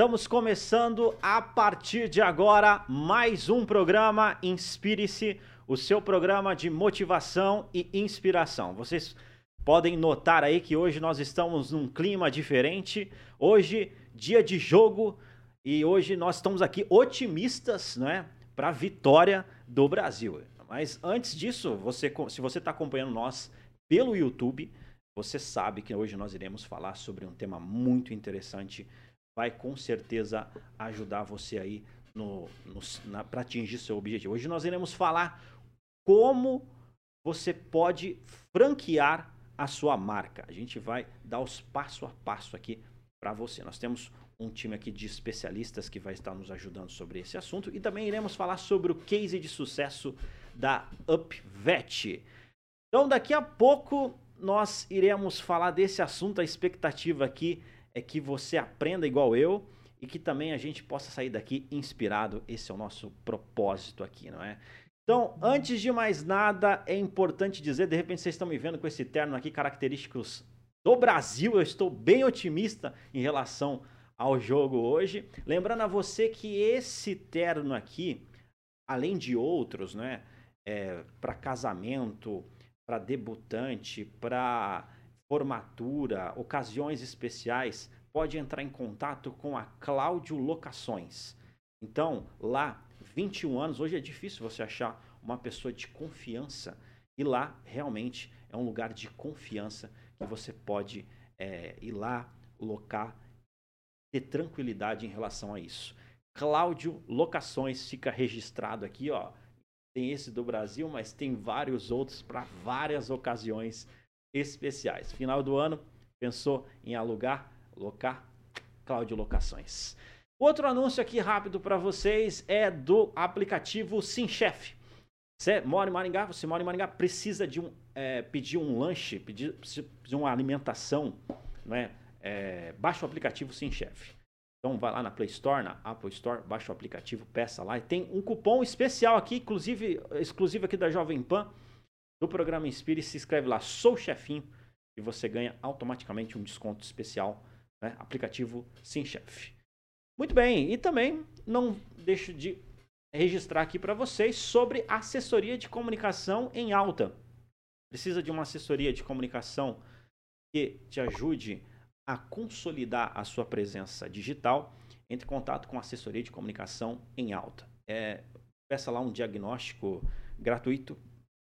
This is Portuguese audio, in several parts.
Estamos começando a partir de agora mais um programa Inspire-se, o seu programa de motivação e inspiração. Vocês podem notar aí que hoje nós estamos num clima diferente. Hoje, dia de jogo, e hoje nós estamos aqui otimistas, né, para a vitória do Brasil. Mas antes disso, você, se você está acompanhando nós pelo YouTube, você sabe que hoje nós iremos falar sobre um tema muito interessante vai com certeza ajudar você aí no, no para atingir seu objetivo. Hoje nós iremos falar como você pode franquear a sua marca. A gente vai dar os passo a passo aqui para você. Nós temos um time aqui de especialistas que vai estar nos ajudando sobre esse assunto e também iremos falar sobre o case de sucesso da UpVet. Então, daqui a pouco nós iremos falar desse assunto. A expectativa aqui é que você aprenda igual eu e que também a gente possa sair daqui inspirado. Esse é o nosso propósito aqui, não é? Então, antes de mais nada, é importante dizer, de repente vocês estão me vendo com esse terno aqui, característicos do Brasil, eu estou bem otimista em relação ao jogo hoje. Lembrando a você que esse terno aqui, além de outros, né, é, para casamento, para debutante, para formatura, ocasiões especiais, pode entrar em contato com a Cláudio Locações. Então, lá, 21 anos, hoje é difícil você achar uma pessoa de confiança. E lá, realmente, é um lugar de confiança que você pode é, ir lá, locar, ter tranquilidade em relação a isso. Cláudio Locações fica registrado aqui, ó. Tem esse do Brasil, mas tem vários outros para várias ocasiões especiais. Final do ano, pensou em alugar, locar? Cláudio Locações. Outro anúncio aqui rápido para vocês é do aplicativo SimChef. Você mora em Maringá, você mora em Maringá, precisa de um, é, pedir um lanche, pedir, pedir uma alimentação, não é? é baixa o aplicativo SimChef. Então vai lá na Play Store, na Apple Store, baixa o aplicativo, peça lá. E tem um cupom especial aqui, inclusive exclusivo aqui da Jovem Pan, do programa Inspire, se inscreve lá, sou chefinho, e você ganha automaticamente um desconto especial, né? aplicativo Sim Chef. Muito bem, e também não deixo de registrar aqui para vocês sobre assessoria de comunicação em alta. Precisa de uma assessoria de comunicação que te ajude a consolidar a sua presença digital? Entre em contato com a assessoria de comunicação em alta. É, peça lá um diagnóstico gratuito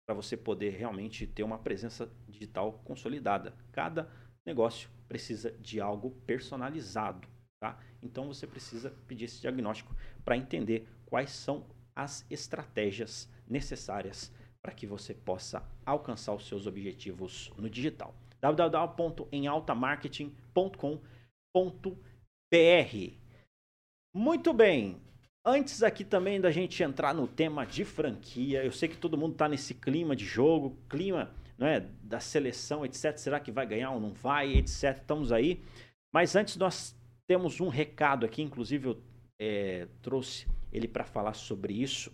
para você poder realmente ter uma presença digital consolidada. Cada negócio precisa de algo personalizado, tá? Então você precisa pedir esse diagnóstico para entender quais são as estratégias necessárias para que você possa alcançar os seus objetivos no digital. www.emaltamarketing.com.br Muito bem, Antes aqui também da gente entrar no tema de franquia, eu sei que todo mundo está nesse clima de jogo, clima é, da seleção, etc. Será que vai ganhar ou não vai, etc. Estamos aí. Mas antes nós temos um recado aqui, inclusive eu é, trouxe ele para falar sobre isso.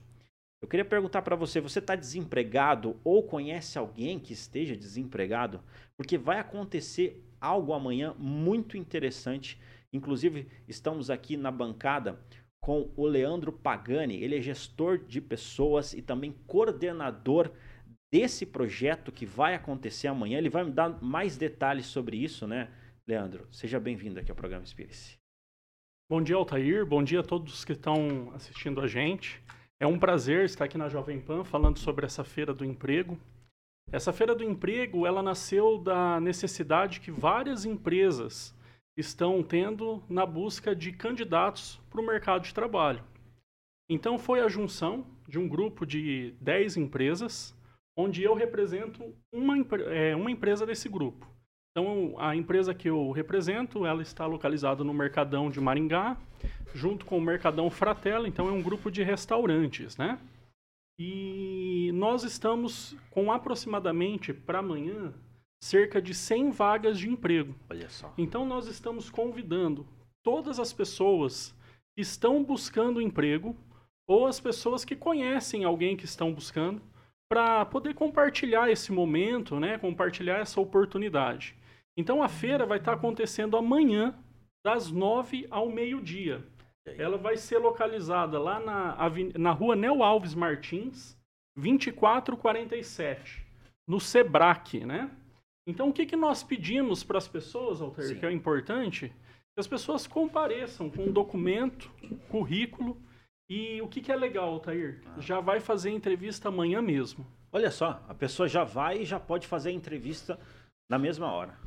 Eu queria perguntar para você: você está desempregado ou conhece alguém que esteja desempregado? Porque vai acontecer algo amanhã muito interessante. Inclusive, estamos aqui na bancada com o Leandro Pagani. Ele é gestor de pessoas e também coordenador desse projeto que vai acontecer amanhã. Ele vai me dar mais detalhes sobre isso, né, Leandro? Seja bem-vindo aqui ao programa Espírito. Bom dia, Altair. Bom dia a todos que estão assistindo a gente. É um prazer estar aqui na Jovem Pan falando sobre essa feira do emprego. Essa feira do emprego, ela nasceu da necessidade que várias empresas estão tendo na busca de candidatos para o mercado de trabalho. Então foi a junção de um grupo de 10 empresas, onde eu represento uma, é, uma empresa desse grupo. Então a empresa que eu represento, ela está localizada no Mercadão de Maringá, junto com o Mercadão Fratella, então é um grupo de restaurantes, né? E nós estamos com aproximadamente para amanhã cerca de 100 vagas de emprego. Olha só. Então nós estamos convidando todas as pessoas que estão buscando emprego ou as pessoas que conhecem alguém que estão buscando para poder compartilhar esse momento, né, compartilhar essa oportunidade. Então a feira vai estar acontecendo amanhã, das 9 ao meio-dia. Ela vai ser localizada lá na, na rua Nel Alves Martins, 2447, no Sebrac, né? Então, o que, que nós pedimos para as pessoas, Altair, Sim. que é importante? Que as pessoas compareçam com um documento, currículo, e o que, que é legal, Altair? Ah. Já vai fazer entrevista amanhã mesmo. Olha só, a pessoa já vai e já pode fazer a entrevista na mesma hora.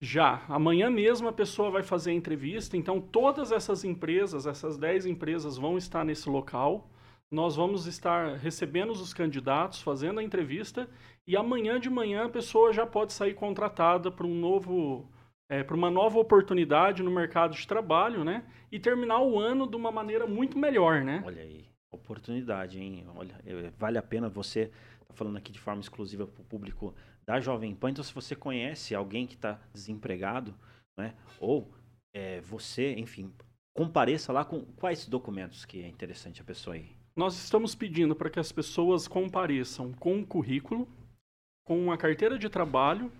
Já, amanhã mesmo a pessoa vai fazer a entrevista, então todas essas empresas, essas 10 empresas vão estar nesse local. Nós vamos estar recebendo os candidatos, fazendo a entrevista e amanhã de manhã a pessoa já pode sair contratada para um novo é, para uma nova oportunidade no mercado de trabalho, né? E terminar o ano de uma maneira muito melhor, né? Olha aí, oportunidade, hein? Olha, é, vale a pena você tá falando aqui de forma exclusiva para o público da Jovem Pan. Então, se você conhece alguém que está desempregado, né? Ou é, você, enfim, compareça lá com quais documentos que é interessante a pessoa aí. Nós estamos pedindo para que as pessoas compareçam com um currículo, com uma carteira de trabalho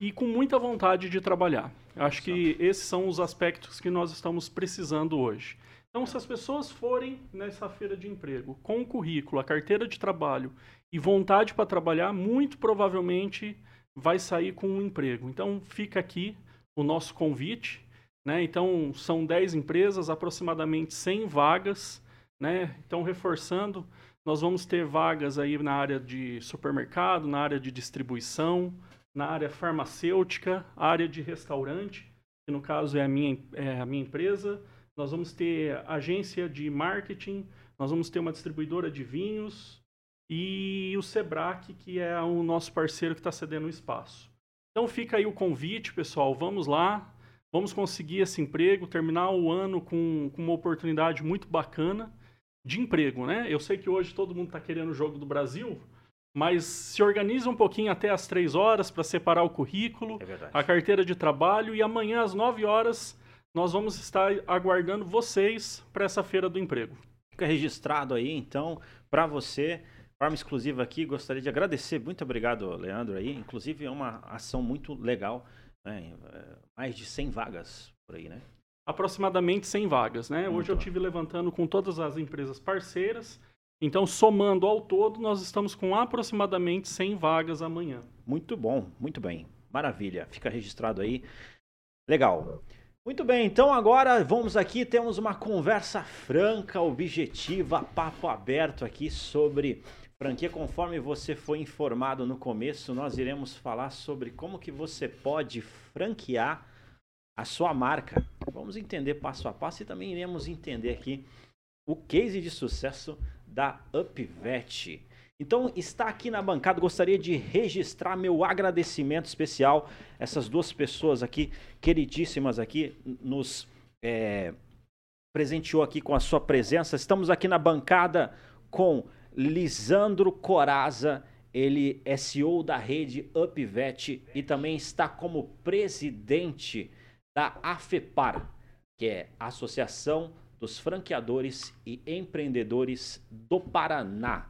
e com muita vontade de trabalhar. Acho que esses são os aspectos que nós estamos precisando hoje. Então, se as pessoas forem nessa feira de emprego com o currículo, a carteira de trabalho e vontade para trabalhar, muito provavelmente vai sair com um emprego. Então, fica aqui o nosso convite. Né? Então, são 10 empresas, aproximadamente 100 vagas. Né? Então, reforçando, nós vamos ter vagas aí na área de supermercado, na área de distribuição, na área farmacêutica, área de restaurante, que no caso é a minha, é a minha empresa. Nós vamos ter agência de marketing, nós vamos ter uma distribuidora de vinhos, e o Sebrac, que é o nosso parceiro que está cedendo o espaço. Então fica aí o convite, pessoal. Vamos lá, vamos conseguir esse emprego, terminar o ano com, com uma oportunidade muito bacana de emprego, né? Eu sei que hoje todo mundo está querendo o jogo do Brasil, mas se organiza um pouquinho até as três horas para separar o currículo, é a carteira de trabalho e amanhã às 9 horas nós vamos estar aguardando vocês para essa feira do emprego. Fica registrado aí, então, para você forma exclusiva aqui, gostaria de agradecer. Muito obrigado, Leandro, aí. Inclusive, é uma ação muito legal. Né? É, mais de 100 vagas por aí, né? Aproximadamente 100 vagas, né? Muito Hoje eu estive levantando com todas as empresas parceiras. Então, somando ao todo, nós estamos com aproximadamente 100 vagas amanhã. Muito bom, muito bem. Maravilha. Fica registrado aí. Legal. Muito bem, então agora vamos aqui, temos uma conversa franca, objetiva, papo aberto aqui sobre Franquia, conforme você foi informado no começo, nós iremos falar sobre como que você pode franquear a sua marca. Vamos entender passo a passo e também iremos entender aqui o case de sucesso da UpVet. Então, está aqui na bancada, gostaria de registrar meu agradecimento especial. Essas duas pessoas aqui, queridíssimas aqui, nos é, presenteou aqui com a sua presença. Estamos aqui na bancada com Lisandro Coraza, ele é CEO da rede UpVet e também está como presidente da AFEPAR, que é Associação dos Franqueadores e Empreendedores do Paraná.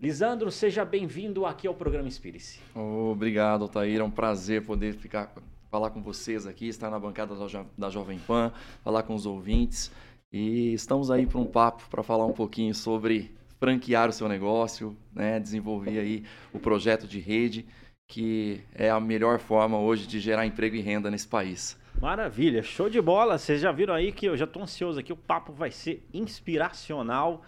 Lisandro, seja bem-vindo aqui ao programa Inspire-se. Obrigado, Altair. É um prazer poder ficar falar com vocês aqui, estar na bancada da Jovem Pan, falar com os ouvintes. E estamos aí para um papo para falar um pouquinho sobre franquear o seu negócio, né? desenvolver aí o projeto de rede, que é a melhor forma hoje de gerar emprego e renda nesse país. Maravilha, show de bola. Vocês já viram aí que eu já estou ansioso aqui, o papo vai ser inspiracional.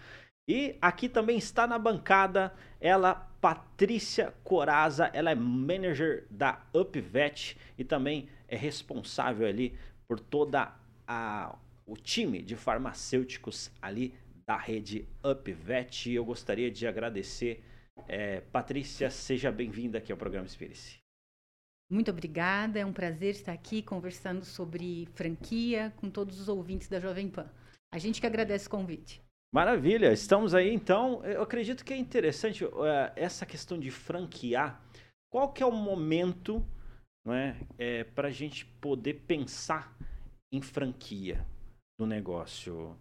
E aqui também está na bancada ela, Patrícia Coraza, ela é manager da UpVet e também é responsável ali por toda a o time de farmacêuticos ali da rede UpVet. Eu gostaria de agradecer. É, Patrícia, seja bem-vinda aqui ao programa Espírito. Muito obrigada, é um prazer estar aqui conversando sobre franquia com todos os ouvintes da Jovem Pan. A gente que agradece o convite. Maravilha, estamos aí então. Eu acredito que é interessante uh, essa questão de franquear. Qual que é o momento não é, é para a gente poder pensar em franquia do negócio?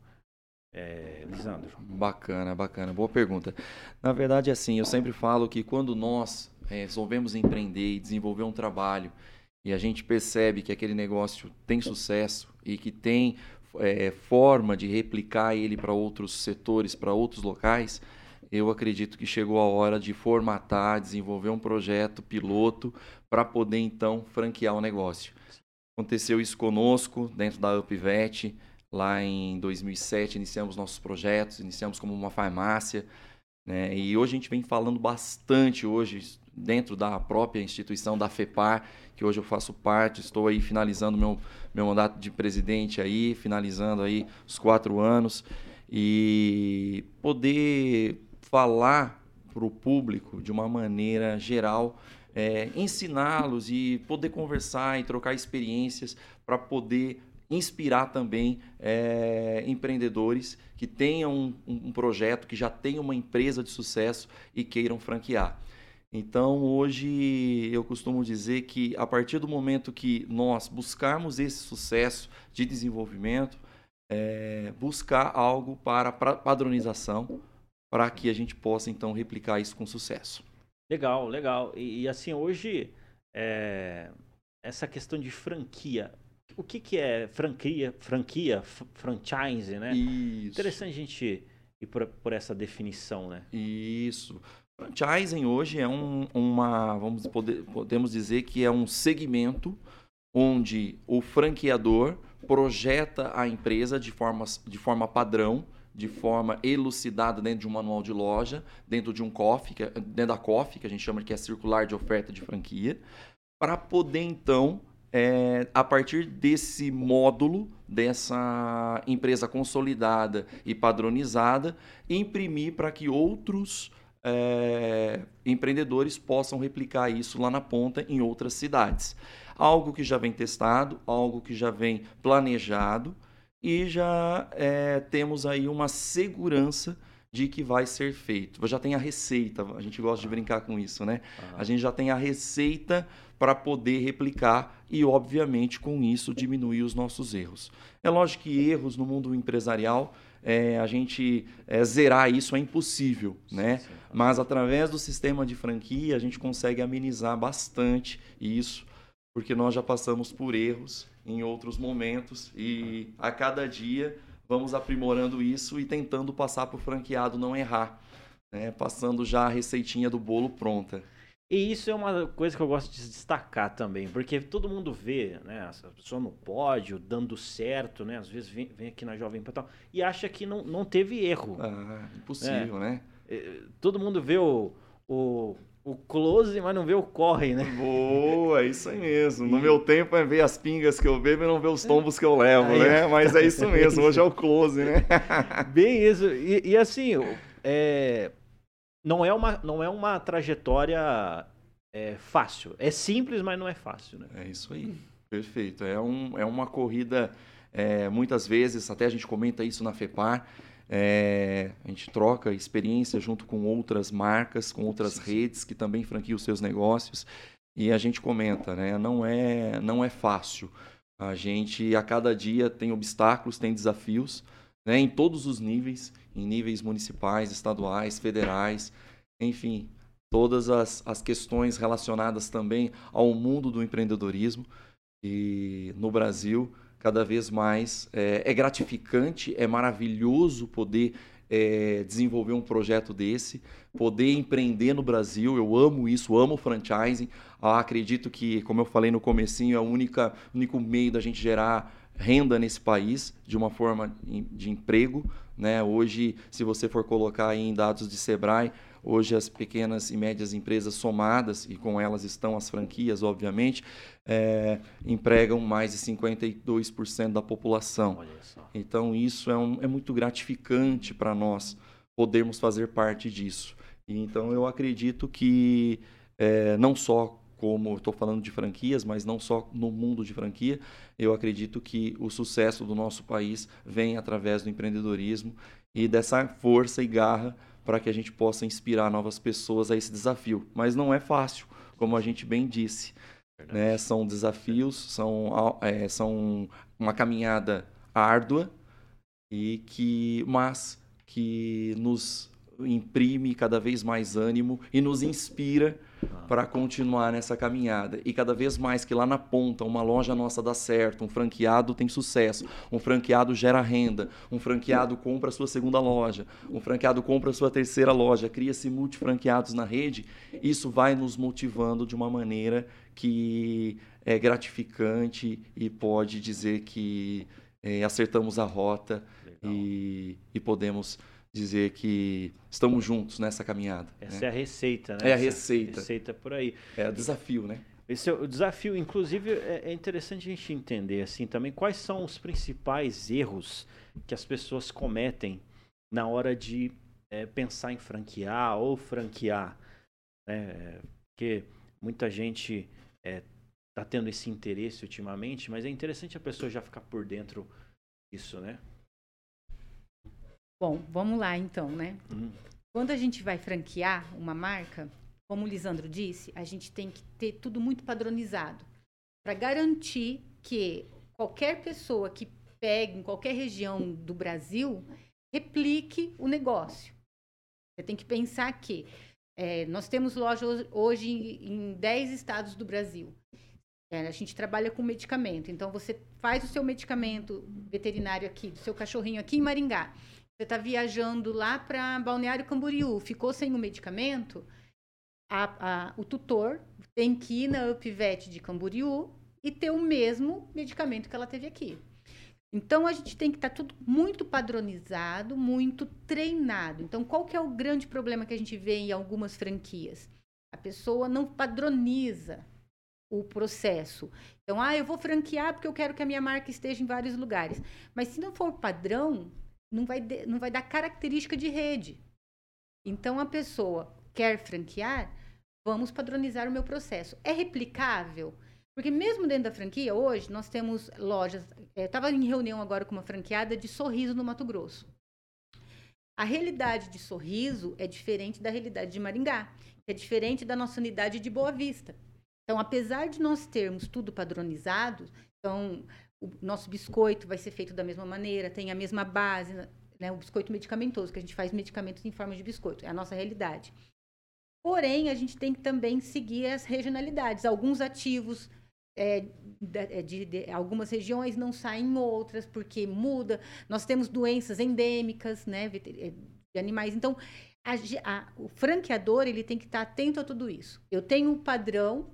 É, Lisandro? Bacana, bacana. Boa pergunta. Na verdade, assim, eu sempre falo que quando nós é, resolvemos empreender e desenvolver um trabalho e a gente percebe que aquele negócio tem sucesso e que tem é, forma de replicar ele para outros setores, para outros locais, eu acredito que chegou a hora de formatar, desenvolver um projeto piloto para poder então franquear o negócio. Aconteceu isso conosco dentro da UpVet, lá em 2007 iniciamos nossos projetos, iniciamos como uma farmácia, né? E hoje a gente vem falando bastante hoje dentro da própria instituição da FEPAR, que hoje eu faço parte, estou aí finalizando meu, meu mandato de presidente aí, finalizando aí os quatro anos, e poder falar para o público de uma maneira geral, é, ensiná-los e poder conversar e trocar experiências para poder inspirar também é, empreendedores que tenham um, um, projeto, que já tenham uma empresa de sucesso e queiram franquear. Então, hoje eu costumo dizer que a partir do momento que nós buscarmos esse sucesso de desenvolvimento, é, buscar algo para padronização, para que a gente possa então replicar isso com sucesso. Legal, legal. E, e assim, hoje, é, essa questão de franquia, o que, que é franquia, franquia, franchise, né? Isso. Interessante a gente ir por, por essa definição, né? Isso. Franchising hoje é um, uma, vamos poder, podemos dizer que é um segmento onde o franqueador projeta a empresa de forma, de forma padrão, de forma elucidada dentro de um manual de loja, dentro de um COF, é, dentro da COF, que a gente chama que é circular de oferta de franquia, para poder então, é, a partir desse módulo, dessa empresa consolidada e padronizada, imprimir para que outros é, empreendedores possam replicar isso lá na ponta em outras cidades. Algo que já vem testado, algo que já vem planejado e já é, temos aí uma segurança de que vai ser feito. Já tem a receita, a gente gosta de brincar com isso, né? A gente já tem a receita para poder replicar e, obviamente, com isso diminuir os nossos erros. É lógico que erros no mundo empresarial é, a gente é, zerar isso é impossível, né? Sim, Mas através do sistema de franquia a gente consegue amenizar bastante isso, porque nós já passamos por erros em outros momentos e a cada dia vamos aprimorando isso e tentando passar para o franqueado não errar, né? Passando já a receitinha do bolo pronta. E isso é uma coisa que eu gosto de destacar também, porque todo mundo vê, né, a pessoa no pódio, dando certo, né, às vezes vem, vem aqui na Jovem Pan e acha que não, não teve erro. Ah, impossível, é. né? É, todo mundo vê o, o, o close, mas não vê o corre, né? Boa, é isso aí mesmo. No meu tempo é ver as pingas que eu bebo e não ver os tombos que eu levo, aí, né? Mas é isso mesmo, hoje é o close, né? Bem isso. E, e assim, é não é uma, não é uma trajetória é, fácil. É simples, mas não é fácil. Né? É isso aí. Perfeito. É, um, é uma corrida, é, muitas vezes, até a gente comenta isso na FEPAR, é, a gente troca experiência junto com outras marcas, com outras redes que também franquiam os seus negócios. E a gente comenta, né? Não é, não é fácil. A gente, a cada dia, tem obstáculos, tem desafios, né? em todos os níveis em níveis municipais, estaduais, federais, enfim, todas as, as questões relacionadas também ao mundo do empreendedorismo. E no Brasil, cada vez mais é, é gratificante, é maravilhoso poder é, desenvolver um projeto desse, poder empreender no Brasil. Eu amo isso, amo franchising. Ah, acredito que, como eu falei no comecinho, é o único meio da gente gerar renda nesse país de uma forma de emprego. Né? Hoje, se você for colocar em dados de Sebrae, hoje as pequenas e médias empresas somadas, e com elas estão as franquias, obviamente, é, empregam mais de 52% da população. Então, isso é, um, é muito gratificante para nós podermos fazer parte disso. E, então, eu acredito que é, não só como estou falando de franquias, mas não só no mundo de franquia. Eu acredito que o sucesso do nosso país vem através do empreendedorismo e dessa força e garra para que a gente possa inspirar novas pessoas a esse desafio. Mas não é fácil, como a gente bem disse. Né? São desafios, são, é, são uma caminhada árdua e que, mas que nos imprime cada vez mais ânimo e nos inspira Ah. para continuar nessa caminhada. E cada vez mais que lá na ponta uma loja nossa dá certo, um franqueado tem sucesso, um franqueado gera renda, um franqueado compra a sua segunda loja, um franqueado compra a sua terceira loja, cria-se multifranqueados na rede, isso vai nos motivando de uma maneira que é gratificante e pode dizer que é, acertamos a rota e, e podemos dizer que estamos juntos nessa caminhada. Essa né? é a receita, né? É a receita. Receita por aí. É o desafio, né? Esse é o desafio, inclusive, é é interessante a gente entender assim também quais são os principais erros que as pessoas cometem na hora de é, pensar em franquear ou franquear. né? Porque muita gente está tendo esse interesse ultimamente, mas é interessante a pessoa já ficar por dentro disso, né? Bom, vamos lá então, né? Hum, Quando a gente vai franquear uma marca, como o Lisandro disse, a gente tem que ter tudo muito padronizado para garantir que qualquer pessoa que pegue em qualquer região do Brasil replique o negócio. Você tem que pensar que eh, nós temos lojas hoje em em 10 estados do Brasil. É, a gente trabalha com medicamento. Então, você faz o seu medicamento veterinário aqui, do seu cachorrinho aqui em Maringá. Você está viajando lá para Balneário Camboriú, ficou sem o medicamento, a- a- o tutor tem que ir na UpVet de Camboriú e ter o mesmo medicamento que ela teve aqui. Então, a gente tem que estar tudo muito padronizado, muito treinado. Então, qual que é o grande problema que a gente vê em algumas franquias? A pessoa não padroniza o processo. Então, ah, eu vou franquear porque eu quero que a minha marca esteja em vários lugares. Mas se não for padrão, não vai, de- não vai dar característica de rede. Então, a pessoa quer franquear, vamos padronizar o meu processo. É replicável? Porque mesmo dentro da franquia, hoje, nós temos lojas... Eu estava em reunião agora com uma franqueada de Sorriso no Mato Grosso. A realidade de Sorriso é diferente da realidade de Maringá, é diferente da nossa unidade de Boa Vista. Então, apesar de nós termos tudo padronizado, então o nosso biscoito vai ser feito da mesma maneira, tem a mesma base, né, o biscoito medicamentoso, que a gente faz medicamentos em forma de biscoito, é a nossa realidade. Porém, a gente tem que também seguir as regionalidades. Alguns ativos é, da- é, de, de algumas regiões não saem em outras, porque muda. Nós temos doenças endêmicas, né, é, de animais. Então, a a- o franqueador ele tem que estar atento a tudo isso. Eu tenho um padrão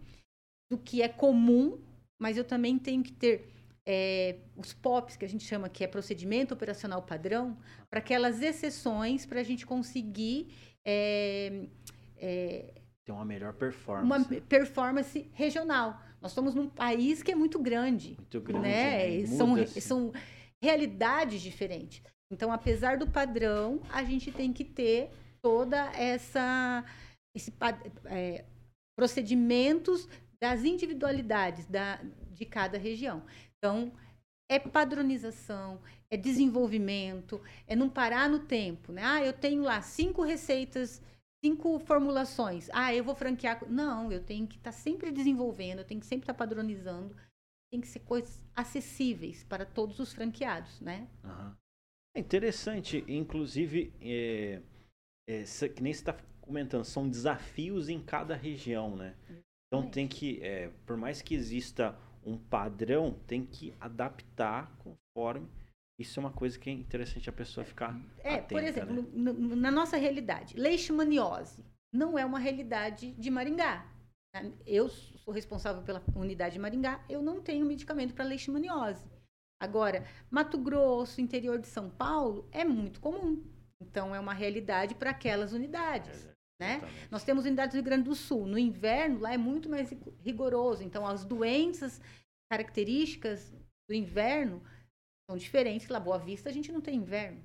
do que é comum, mas eu também tenho que ter é, os POPs, que a gente chama que é procedimento operacional padrão, para aquelas exceções para a gente conseguir é, é, Tem uma melhor performance. uma performance regional. Nós estamos num país que é muito grande, Muito grande. né? né? São, Muda-se. são realidades diferentes. Então, apesar do padrão, a gente tem que ter toda essa esse, é, procedimentos das individualidades da, de cada região. Então, é padronização, é desenvolvimento, é não parar no tempo, né? Ah, eu tenho lá cinco receitas, cinco formulações. Ah, eu vou franquear. Não, eu tenho que estar sempre desenvolvendo, eu tenho que sempre estar padronizando. Tem que ser coisas acessíveis para todos os franqueados, né? Aham. É interessante, inclusive, é, é, que nem você está comentando, são desafios em cada região, né? Então tem que, é, por mais que exista um padrão, tem que adaptar conforme. Isso é uma coisa que é interessante a pessoa ficar É, atenta, por exemplo, né? na nossa realidade, leishmaniose não é uma realidade de Maringá. né? Eu sou responsável pela unidade de Maringá, eu não tenho medicamento para leishmaniose. Agora, Mato Grosso, interior de São Paulo, é muito comum. Então, é uma realidade para aquelas unidades. Né? Nós temos unidades do Rio Grande do Sul. No inverno, lá é muito mais rig- rigoroso. Então, as doenças características do inverno são diferentes. Lá, Boa Vista, a gente não tem inverno.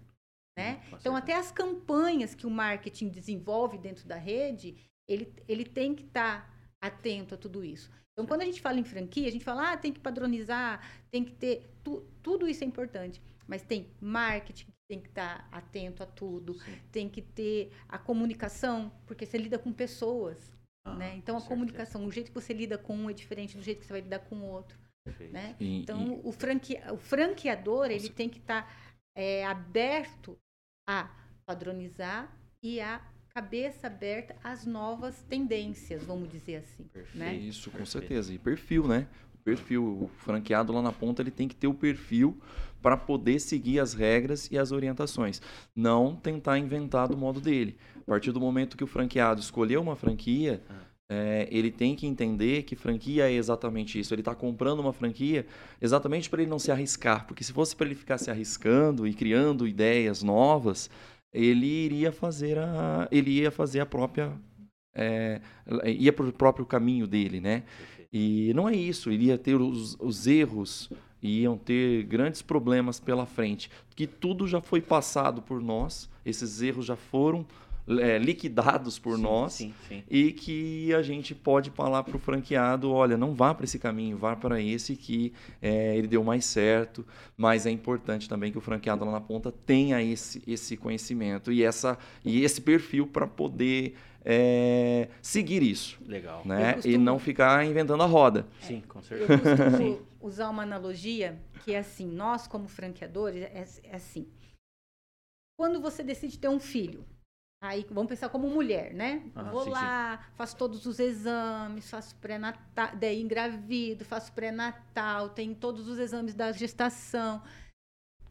Né? Então, até as campanhas que o marketing desenvolve dentro da rede, ele, ele tem que estar atento a tudo isso. Então, quando a gente fala em franquia, a gente fala, ah, tem que padronizar, tem que ter. tu- tudo isso é importante. Mas tem marketing tem que estar atento a tudo, Sim. tem que ter a comunicação, porque você lida com pessoas. Ah, né? Então, a com comunicação, o jeito que você lida com um é diferente do jeito que você vai lidar com o outro. certeza. Né? E- Então, o, franque... o franqueador, ele tem que estar é, aberto a padronizar e a cabeça aberta às novas tendências, vamos dizer assim. Né? Isso, com certeza. E perfil, né? O perfil, o franqueado lá na ponta, ele tem que ter o perfil para poder seguir as regras e as orientações. Não tentar inventar do modo dele. A partir do momento que o franqueado escolheu uma franquia, é, ele tem que entender que franquia é exatamente isso. Ele está comprando uma franquia exatamente para ele não se arriscar. Porque se fosse para ele ficar se arriscando e criando ideias novas, ele iria fazer a, ele ia fazer a própria, é, ia para o próprio caminho dele, né? E não é isso, ele ia ter os, os erros, iam ter grandes problemas pela frente, que tudo já foi passado por nós, esses erros já foram é, liquidados por sim, nós sim, sim. e que a gente pode falar para o franqueado, olha, não vá para esse caminho, vá para esse que é, ele deu mais certo, mas é importante também que o franqueado lá na ponta tenha esse, esse conhecimento e, essa, e esse perfil para poder é, seguir isso. Legal. Né? Costumo... E não ficar inventando a roda. Sim, com certeza. Eu costumo usar uma analogia que é assim, nós como franqueadores, é, é assim, quando você decide ter um filho, Aí vamos pensar como mulher, né? Ah, Vou sim, lá, sim. faço todos os exames, faço pré-natal, daí engravido, faço pré-natal, tenho todos os exames da gestação,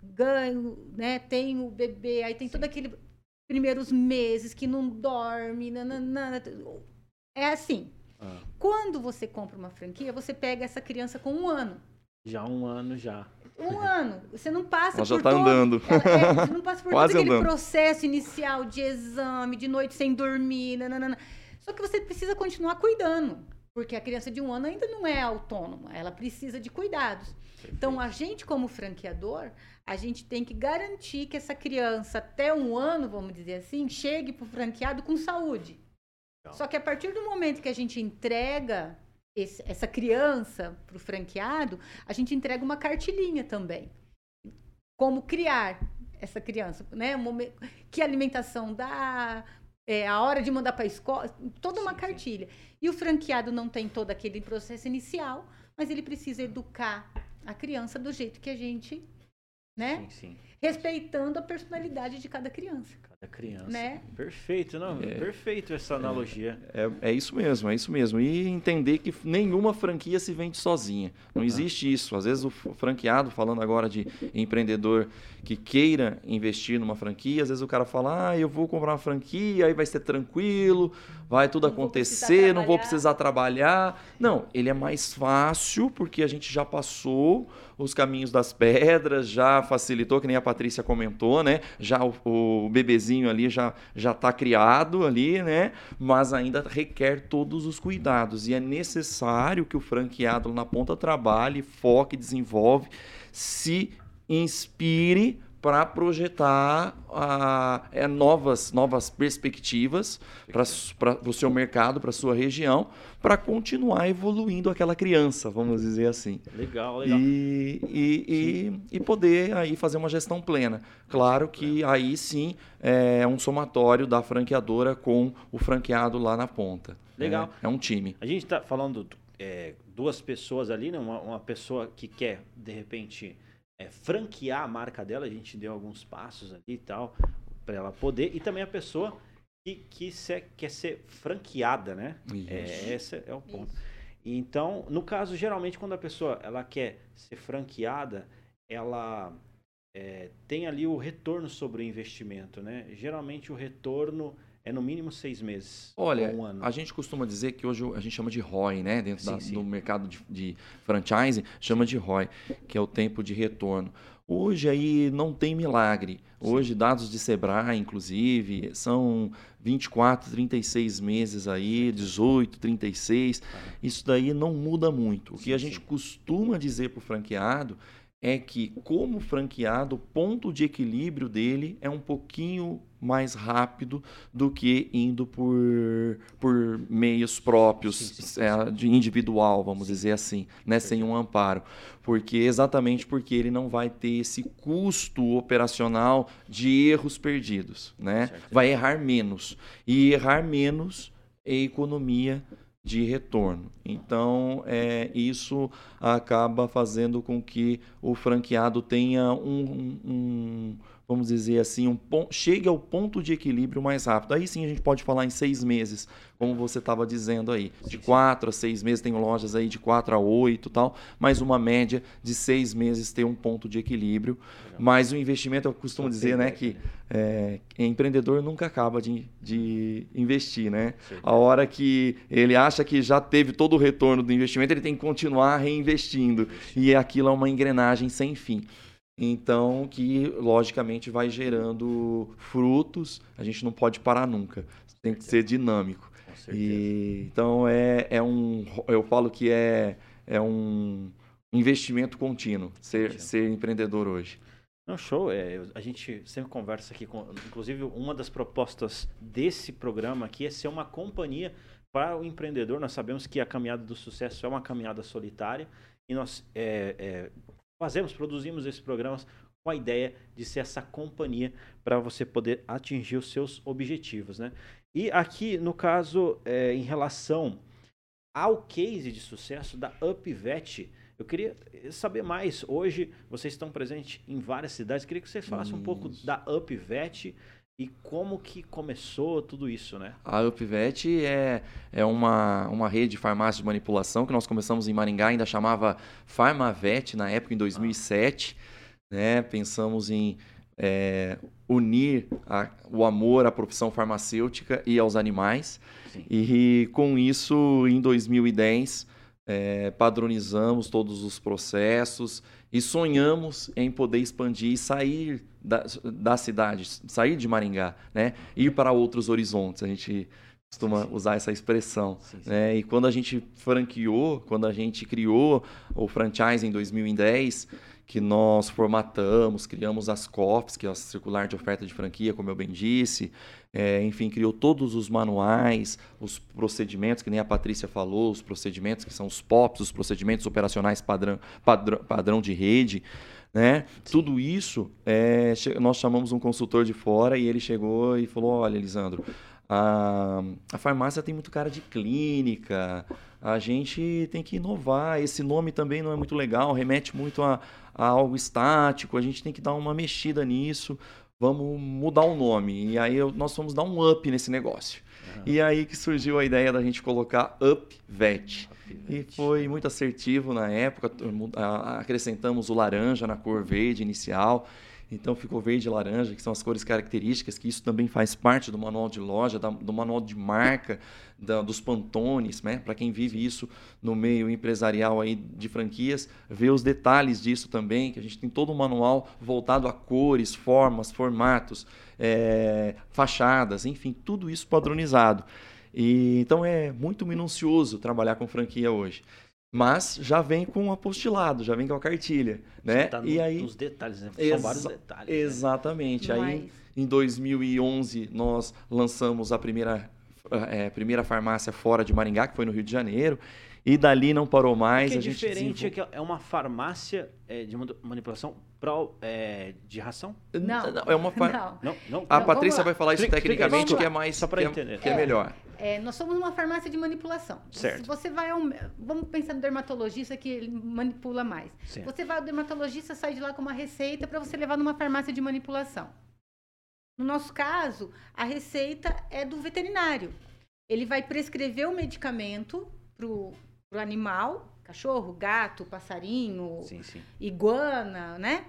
ganho, né? Tenho o bebê, aí tem sim. todo aquele primeiros meses que não dorme, nananana. é assim. Ah. Quando você compra uma franquia, você pega essa criança com um ano. Já um ano já. Um ano. Você não passa Ela já por tá todo, andando. É, você não passa por todo aquele andando. processo inicial de exame, de noite sem dormir, nananana. Só que você precisa continuar cuidando. Porque a criança de um ano ainda não é autônoma. Ela precisa de cuidados. Então, a gente, como franqueador, a gente tem que garantir que essa criança, até um ano, vamos dizer assim, chegue para o franqueado com saúde. Só que a partir do momento que a gente entrega esse, essa criança para o franqueado, a gente entrega uma cartilhinha também. Como criar essa criança, né? Que alimentação dá, é, a hora de mandar para a escola, toda uma sim, cartilha. Sim. E o franqueado não tem todo aquele processo inicial, mas ele precisa educar a criança do jeito que a gente, né? Sim, sim. Respeitando a personalidade de cada criança da criança. Né? Perfeito, não? É, perfeito essa analogia. É, é, isso mesmo, é isso mesmo. E entender que nenhuma franquia se vende sozinha. Não ah. existe isso. Às vezes o franqueado, falando agora de empreendedor que queira investir numa franquia, às vezes o cara fala: ah, eu vou comprar uma franquia, aí vai ser tranquilo, vai tudo não acontecer, vou não vou precisar trabalhar. Não, ele é mais fácil porque a gente já passou os caminhos das pedras, já facilitou, que nem a Patrícia comentou, né? Já o, o bebezinho ali já já está criado ali, né? Mas ainda requer todos os cuidados e é necessário que o franqueado na ponta trabalhe, foque, desenvolve, se inspire para projetar uh, é, novas, novas perspectivas para o seu mercado, para a sua região, para continuar evoluindo aquela criança, vamos dizer assim. Legal, legal. E, e, e, e poder aí fazer uma gestão plena. Claro que aí sim é um somatório da franqueadora com o franqueado lá na ponta. Legal. É, é um time. A gente está falando é, duas pessoas ali, né? uma, uma pessoa que quer, de repente é, franquear a marca dela, a gente deu alguns passos ali e tal, para ela poder, e também a pessoa que, que se, quer ser franqueada, né? É, esse é o ponto. Isso. Então, no caso, geralmente, quando a pessoa ela quer ser franqueada, ela é, tem ali o retorno sobre o investimento, né? Geralmente o retorno é no mínimo seis meses. Olha, um a gente costuma dizer que hoje a gente chama de ROI, né? Dentro sim, da, sim. do mercado de, de franchising, chama de ROI, que é o tempo de retorno. Hoje aí não tem milagre. Hoje, dados de Sebrae, inclusive, são 24, 36 meses aí, 18, 36. Isso daí não muda muito. O que a gente costuma dizer para o franqueado é que, como franqueado, o ponto de equilíbrio dele é um pouquinho mais rápido do que indo por, por meios próprios, sim, sim, sim. É, de individual, vamos dizer assim, né, sem um amparo. Porque exatamente porque ele não vai ter esse custo operacional de erros perdidos, né? Vai errar menos. E errar menos é economia de retorno. Então, é, isso acaba fazendo com que o franqueado tenha um, um, vamos dizer assim, um chegue ao ponto de equilíbrio mais rápido. Aí sim a gente pode falar em seis meses, como você estava dizendo aí. De quatro a seis meses, tem lojas aí de quatro a oito tal, mas uma média de seis meses ter um ponto de equilíbrio. Mas o investimento, eu costumo dizer, né, que é, empreendedor nunca acaba de, de investir, né? A hora que ele acha que já teve todo o retorno do investimento, ele tem que continuar reinvestindo. E aquilo é uma engrenagem sem fim. Então, que logicamente vai gerando frutos, a gente não pode parar nunca, tem que ser dinâmico. E, então, é, é um. Eu falo que é, é um investimento contínuo ser, ser empreendedor hoje. Não, show. É, a gente sempre conversa aqui com. Inclusive, uma das propostas desse programa aqui é ser uma companhia para o empreendedor. Nós sabemos que a caminhada do sucesso é uma caminhada solitária e nós é, é, fazemos, produzimos esses programas com a ideia de ser essa companhia para você poder atingir os seus objetivos, né? E aqui, no caso, é, em relação ao case de sucesso da UpVet, eu queria saber mais. Hoje, vocês estão presentes em várias cidades. Eu queria que vocês falassem um pouco da UpVet e como que começou tudo isso, né? A UpVet é, é uma, uma rede de farmácia de manipulação que nós começamos em Maringá, ainda chamava Farmavet na época, em 2007. Ah. Né? Pensamos em é, unir a, o amor à profissão farmacêutica e aos animais. Sim. E com isso, em 2010, é, padronizamos todos os processos e sonhamos em poder expandir e sair da, da cidade, sair de Maringá, né? ir para outros horizontes. A gente costuma sim, sim. usar essa expressão. Sim, né? E quando a gente franqueou, quando a gente criou o franchise em 2010, que nós formatamos, criamos as COFs, que é a circular de oferta de franquia, como eu bem disse, é, enfim, criou todos os manuais, os procedimentos, que nem a Patrícia falou, os procedimentos que são os POPs, os procedimentos operacionais padrão, padrão, padrão de rede, né? Tudo isso, é, nós chamamos um consultor de fora e ele chegou e falou, olha, Elisandro, a, a farmácia tem muito cara de clínica, a gente tem que inovar, esse nome também não é muito legal, remete muito a, a algo estático, a gente tem que dar uma mexida nisso, vamos mudar o nome. E aí nós fomos dar um up nesse negócio. Uhum. E aí que surgiu a ideia da gente colocar UpVet. E foi muito assertivo na época, acrescentamos o laranja na cor verde inicial. Então ficou verde e laranja, que são as cores características, que isso também faz parte do manual de loja, do manual de marca, da, dos pantones, né? Para quem vive isso no meio empresarial aí de franquias, ver os detalhes disso também, que a gente tem todo um manual voltado a cores, formas, formatos, é, fachadas, enfim, tudo isso padronizado. E, então é muito minucioso trabalhar com franquia hoje. Mas já vem com apostilado, já vem com a cartilha, né? Tá no, e aí nos detalhes, né? São vários detalhes. Né? Exatamente. Né? Aí em 2011 nós lançamos a primeira é, primeira farmácia fora de Maringá, que foi no Rio de Janeiro. E dali não parou mais. O que é diferente é que é uma farmácia é, de manipulação pro, é, de ração? Não, não, é uma far... não. não, não. A não, Patrícia vai falar isso tecnicamente, que é mais só para é entender, que é, melhor. É, nós somos uma farmácia de manipulação. Certo. Você vai ao, vamos pensar no dermatologista que ele manipula mais. Certo. Você vai ao dermatologista, sai de lá com uma receita para você levar numa farmácia de manipulação. No nosso caso, a receita é do veterinário. Ele vai prescrever o medicamento para o animal, cachorro, gato, passarinho, sim, sim. iguana, né?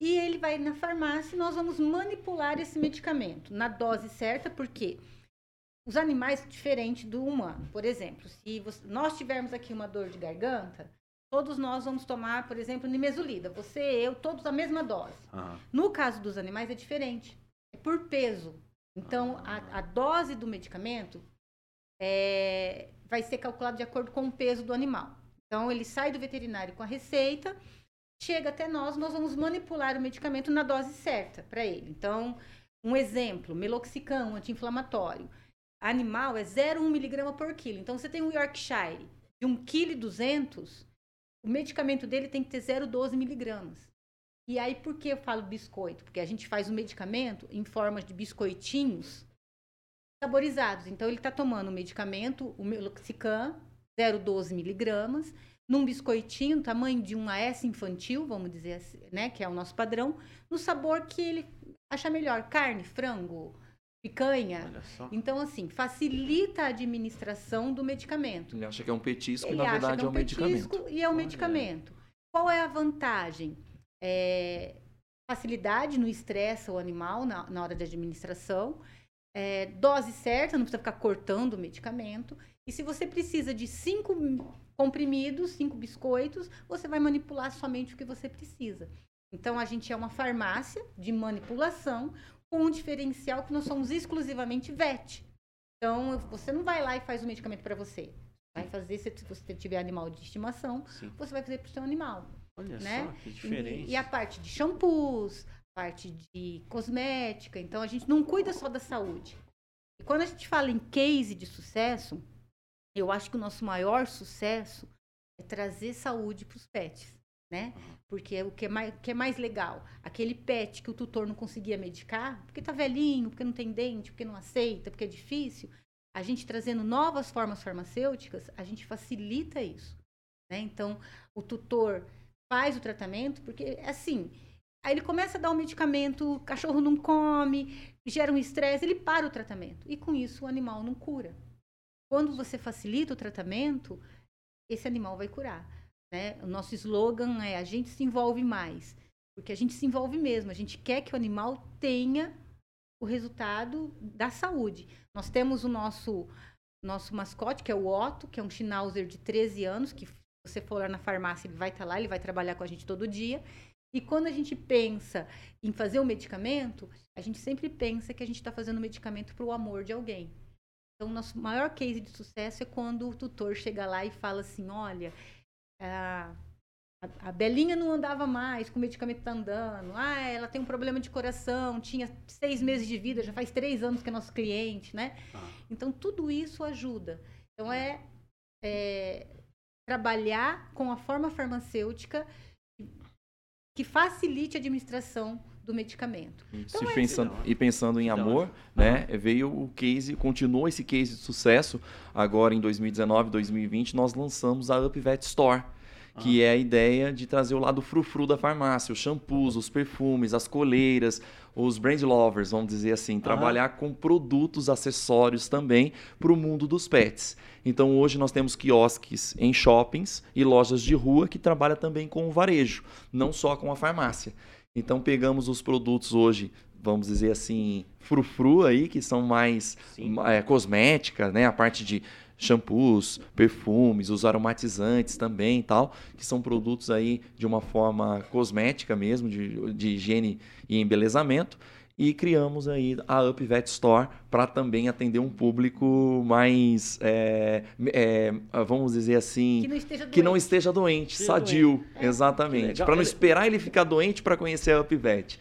E ele vai na farmácia e nós vamos manipular esse medicamento na dose certa, porque os animais diferente do humano. Por exemplo, se você, nós tivermos aqui uma dor de garganta, todos nós vamos tomar, por exemplo, nimesulida. Você, eu, todos a mesma dose. Uhum. No caso dos animais é diferente. É por peso. Então, uhum. a, a, dose do medicamento é, vai ser calculado de acordo com o peso do animal. Então, ele sai do veterinário com a receita, chega até nós, nós vamos manipular o medicamento na dose certa para ele. Então, um exemplo, meloxicam, anti-inflamatório. Animal é 0,1 miligrama por quilo. Então, você tem um Yorkshire de 1,2 kg, o medicamento dele tem que ter 0,12 miligramas. E aí, por que eu falo biscoito? Porque a gente faz o medicamento em forma de biscoitinhos saborizados. Então, ele está tomando o medicamento, o Meloxicam, 0,12 miligramas, num biscoitinho, tamanho de um AS infantil, vamos dizer assim, né, que é o nosso padrão, no sabor que ele achar melhor carne, frango, picanha. Olha só. Então, assim, facilita a administração do medicamento. Ele acha que é um petisco e Ele na acha verdade que é um medicamento. petisco E é um Olha. medicamento. Qual é a vantagem? É, facilidade no estresse o animal na, na hora de administração. É, dose certa, não precisa ficar cortando o medicamento. E se você precisa de cinco comprimidos, cinco biscoitos, você vai manipular somente o que você precisa. Então, a gente é uma farmácia de manipulação com um diferencial que nós somos exclusivamente VET. Então, você não vai lá e faz o medicamento para você. Vai fazer, se você tiver animal de estimação, Sim. você vai fazer para o seu animal. Olha né? só, que diferente. E, e a parte de shampoos, parte de cosmética. Então, a gente não cuida só da saúde. E quando a gente fala em case de sucesso, eu acho que o nosso maior sucesso é trazer saúde para os pets, né? Porque o que é, mais, o que é mais legal, aquele pet que o tutor não conseguia medicar, porque tá velhinho, porque não tem dente, porque não aceita, porque é difícil, a gente trazendo novas formas farmacêuticas, a gente facilita isso, né? Então, o tutor faz o tratamento, porque assim, aí ele começa a dar o medicamento, o cachorro não come, gera um estresse, ele para o tratamento. E com isso o animal não cura. Quando você facilita o tratamento, esse animal vai curar. Né? O nosso slogan é a gente se envolve mais. Porque a gente se envolve mesmo, a gente quer que o animal tenha o resultado da saúde. Nós temos o nosso, nosso mascote, que é o Otto, que é um Schnauzer de 13 anos, que você for lá na farmácia, ele vai estar lá, ele vai trabalhar com a gente todo dia. E quando a gente pensa em fazer o medicamento, a gente sempre pensa que a gente está fazendo o medicamento para o amor de alguém. Então, o nosso maior case de sucesso é quando o tutor chega lá e fala assim: olha, a, a, a Belinha não andava mais, com o medicamento está andando. Ah, ela tem um problema de coração, tinha seis meses de vida, já faz três anos que é nosso cliente, né? Ah. Então, tudo isso ajuda. Então, é, é trabalhar com a forma farmacêutica que facilite a administração do medicamento. Isso, Então e, é pensando, e pensando em Da amor, né, veio o case, continuou esse case de sucesso. Agora em 2019, 2020, nós lançamos a UpVet Store, que é a ideia de trazer o lado frufru da farmácia, os shampoos, os perfumes, as coleiras, os brand lovers, vamos dizer assim, trabalhar com produtos, acessórios também para o mundo dos pets. Então hoje nós temos quiosques em shoppings e lojas de rua que trabalham também com o varejo, não só com a farmácia. Então pegamos os produtos hoje, vamos dizer assim, frufru aí, que são mais é, cosmética, né? A parte de shampoos, perfumes, os aromatizantes também e tal, que são produtos aí de uma forma cosmética mesmo, de, de higiene e embelezamento. E criamos aí a Up Vet Store para também atender um público mais, é, é, vamos dizer assim, Que não esteja que não doente. esteja doente, Esteja sadio, Que exatamente. legal. Para não esperar ele ficar doente para conhecer a UpVet.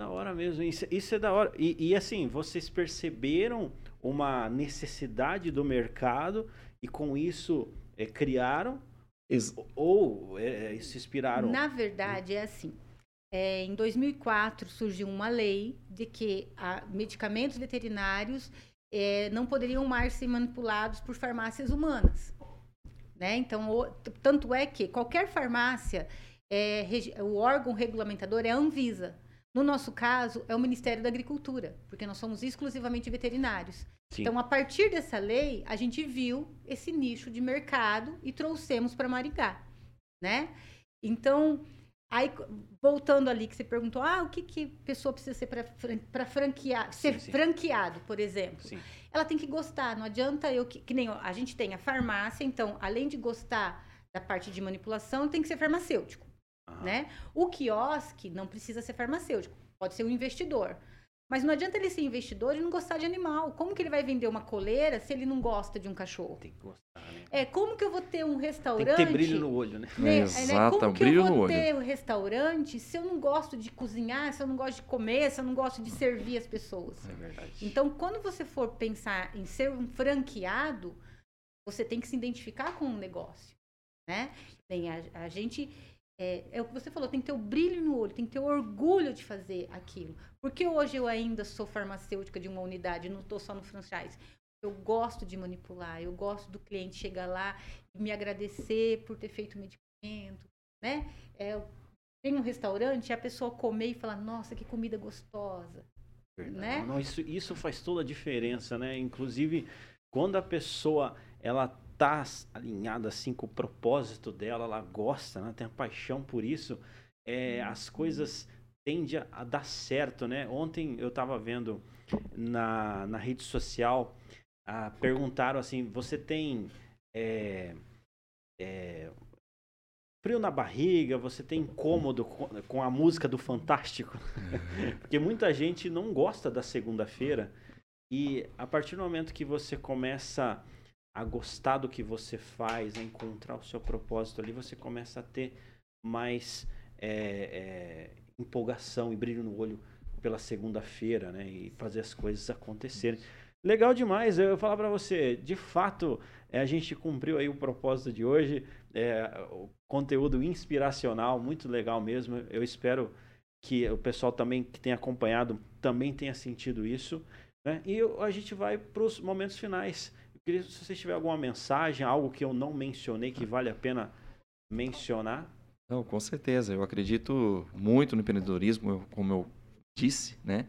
Da hora mesmo, isso, isso é da hora. E, e, assim, vocês perceberam uma necessidade do mercado e com isso é, criaram Ex- ou é, se inspiraram? Na verdade, é assim. É, em 2004 surgiu uma lei de que ah, medicamentos veterinários é, não poderiam mais ser manipulados por farmácias humanas. Né? Então, o- tanto é que qualquer farmácia, é, o órgão regulamentador é a Anvisa. No nosso caso, é o Ministério da Agricultura, porque nós somos exclusivamente veterinários. Sim. Então, a partir dessa lei, a gente viu esse nicho de mercado e trouxemos para Maringá, né? Então, aí voltando ali que você perguntou, ah, o que que pessoa precisa ser para franquear, ser sim. franqueado, por exemplo? Sim. Ela tem que gostar, não adianta eu que, que nem a gente tem a farmácia, então, além de gostar da parte de manipulação, tem que ser farmacêutico Né? O quiosque não precisa ser farmacêutico, pode ser um investidor. Mas não adianta ele ser investidor e não gostar de animal. Como que ele vai vender uma coleira se ele não gosta de um cachorro? Tem que gostar, né? É, como que eu vou ter um Tem restaurante? que ter brilho no olho, né? né? É, né? Exato, Como que brilho eu vou ter um restaurante se eu não gosto de cozinhar, se eu não gosto de comer, se eu não gosto de servir as pessoas? É verdade. Então, quando você for pensar em ser um franqueado, você tem que se identificar com um negócio, né? Bem, a, a gente é, é o que você falou, tem que ter o brilho no olho, tem que ter o orgulho de fazer aquilo. Porque hoje eu ainda sou farmacêutica de uma unidade, não estou só no franchise. Eu gosto de manipular, eu gosto do cliente chegar lá e me agradecer por ter feito o medicamento, né? É, tem um restaurante e a pessoa comer e falar, nossa, que comida gostosa. Né? Não, isso, isso faz toda a diferença, né? Inclusive, quando a pessoa ela tá alinhada assim com o propósito dela, ela gosta, né? tem a paixão por isso, é, as coisas tendem a, dar certo, né? Ontem eu estava vendo na, na rede social, ah, perguntaram assim, você tem é, é, frio na barriga, você tem incômodo com, com a música do Fantástico? Porque muita gente não gosta da segunda-feira e a partir do momento que você começa a gostar do que você faz, a encontrar o seu propósito ali, você começa a ter mais é, é, empolgação e brilho no olho pela segunda-feira, né? E fazer as coisas acontecerem. Legal demais. Eu vou falar para você, de fato, é, a gente cumpriu aí o propósito de hoje. É, o conteúdo inspiracional, muito legal mesmo. Eu espero que o pessoal também que tem acompanhado também tenha sentido isso. Né? E a gente vai para os momentos finais. Eu queria, se você tiver alguma mensagem, algo que eu não mencionei que vale a pena mencionar. Não, com certeza. Eu acredito muito no empreendedorismo, como eu disse, né?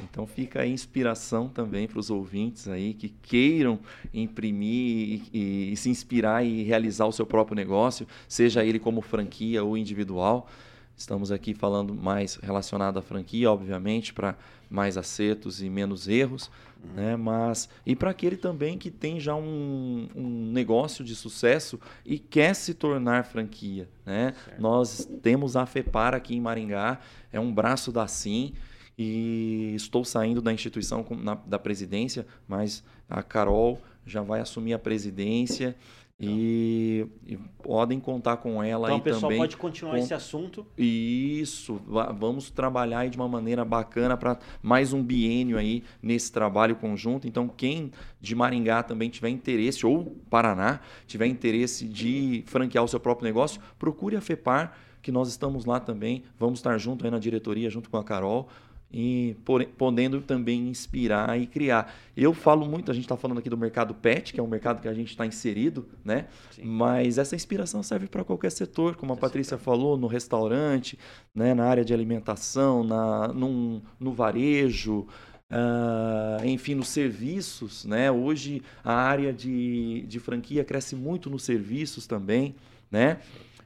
Então fica a inspiração também para os ouvintes aí que queiram imprimir e, e, se inspirar e realizar o seu próprio negócio, seja ele como franquia ou individual. Estamos aqui falando mais relacionado à franquia, obviamente, para mais acertos e menos erros, uhum. né? Mas e para aquele também que tem já um, um, negócio de sucesso e quer se tornar franquia, né? Nós temos a FEPAR aqui em Maringá, é um braço da Sim e estou saindo da instituição na, da presidência, mas a Carol já vai assumir a presidência. E, e, podem contar com ela então, aí também. Então, o pessoal pode continuar com... esse assunto. Isso, vamos trabalhar aí de uma maneira bacana para mais um biênio aí nesse trabalho conjunto. Então, quem de Maringá também tiver interesse, ou Paraná, tiver interesse de franquear o seu próprio negócio, procure a FEPAR, que nós estamos lá também. Vamos estar junto aí na diretoria, junto com a Carol e podendo também inspirar e criar. Eu falo muito, a gente está falando aqui do mercado pet, que é um mercado que a gente está inserido, né? Sim. Mas essa inspiração serve para qualquer setor, como a Patrícia falou, no restaurante, né? na área de alimentação, na, num, no varejo, uh, enfim, nos serviços, né? Hoje a área de, de franquia cresce muito nos serviços também, né?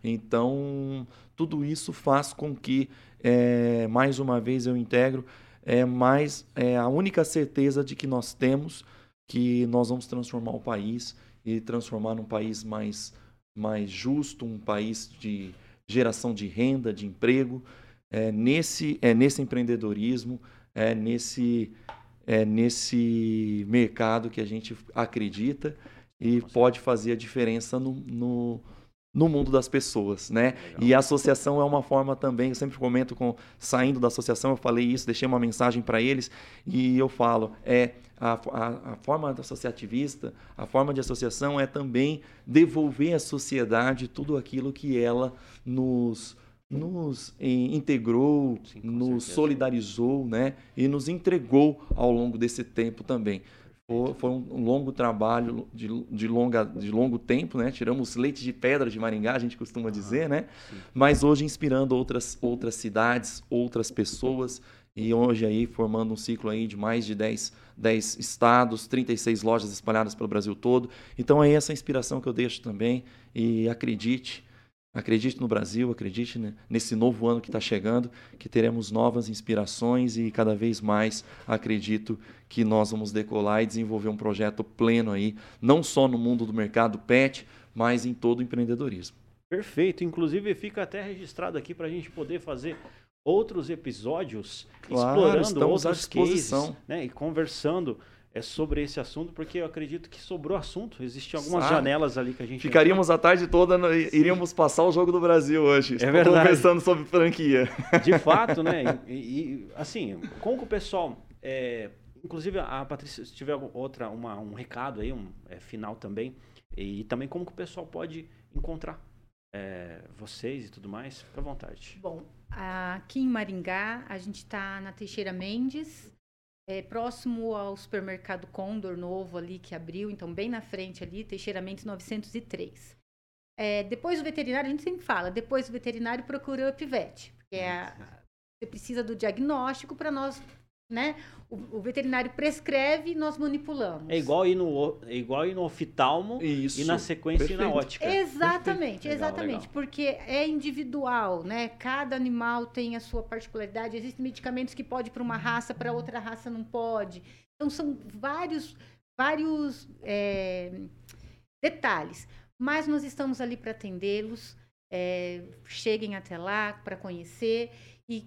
Então, tudo isso faz com que é, mais uma vez eu integro, é mais é a única certeza de que nós temos que nós vamos transformar o país e transformar num país mais, mais justo, um país de geração de renda, de emprego, é nesse, é nesse empreendedorismo, é nesse, é nesse mercado que a gente acredita e pode fazer a diferença no, no no mundo das pessoas, né? Legal. E a associação é uma forma também, eu sempre comento com saindo da associação, eu falei isso, deixei uma mensagem para eles e eu falo, é a, a, a, forma associativista, a forma de associação é também devolver à sociedade tudo aquilo que ela nos nos integrou, Sim, nos certeza. solidarizou, né? E nos entregou ao longo desse tempo também. Foi um longo trabalho de, de, longa, de longo tempo, né? Tiramos leite de pedra de Maringá, a gente costuma dizer, né? Sim. Mas hoje inspirando outras, outras cidades, outras pessoas e hoje aí formando um ciclo aí de mais de 10, 10 estados, 36 lojas espalhadas pelo Brasil todo. Então é essa inspiração que eu deixo também e acredite, Acredite no Brasil, acredite nesse novo ano que está chegando, que teremos novas inspirações e cada vez mais acredito que nós vamos decolar e desenvolver um projeto pleno aí, não só no mundo do mercado pet, mas em todo o empreendedorismo. Perfeito. Inclusive fica até registrado aqui para a gente poder fazer outros episódios claro, explorando outros cases né, e conversando é sobre esse assunto, porque eu acredito que sobrou assunto. Existem algumas Sabe? janelas ali que a gente. Ficaríamos a tarde toda, no, iríamos passar o jogo do Brasil hoje. É verdade. Conversando sobre franquia. De fato, né? E, e assim, como que o pessoal. É, inclusive, a Patrícia, se tiver outra, uma, um recado aí, um é, final também. E também como que o pessoal pode encontrar é, vocês e tudo mais. Fica à vontade. Bom, aqui em Maringá, a gente está na Teixeira Mendes, é, próximo ao supermercado Condor novo ali que abriu, então bem na frente ali, Teixeira Mendes 903. É, depois do veterinário, a gente sempre fala, depois do veterinário procura o UpVet, porque é a- você precisa do diagnóstico para nós, né? O, o veterinário prescreve e nós manipulamos. É igual ir no, é igual ir no oftalmo Isso. e na sequência ir na Perfeito. ótica. Exatamente, Legal, exatamente. legal. Porque é individual, né? Cada animal tem a sua particularidade. Existem medicamentos que pode para uma raça, para outra raça não pode. Então são vários, vários é, detalhes. Mas nós estamos ali para atendê-los. é, cheguem até lá para conhecer e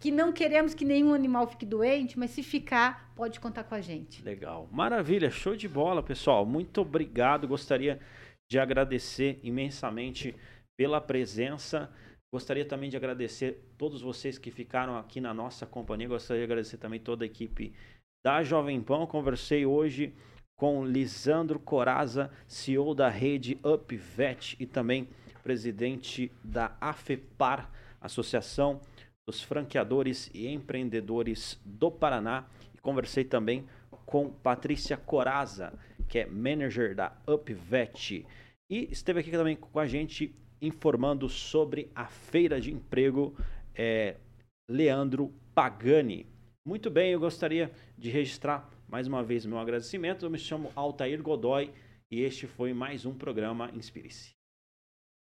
que não queremos que nenhum animal fique doente, mas se ficar, pode contar com a gente. Legal. Maravilha, show de bola, pessoal. Muito obrigado. Gostaria de agradecer imensamente pela presença. Gostaria também de agradecer todos vocês que ficaram aqui na nossa companhia. Gostaria de agradecer também toda a equipe da Jovem Pan. Conversei hoje com Lisandro Coraza, CEO da rede UpVet e também presidente da AFEPAR, Associação dos Franqueadores e Empreendedores do Paraná. E conversei também com Patrícia Coraza, que é manager da UpVet. E esteve aqui também com a gente informando sobre a feira de emprego é, Leandro Pagani. Muito bem, eu gostaria de registrar mais uma vez meu agradecimento. Eu me chamo Altair Godoy e este foi mais um programa Inspire-se.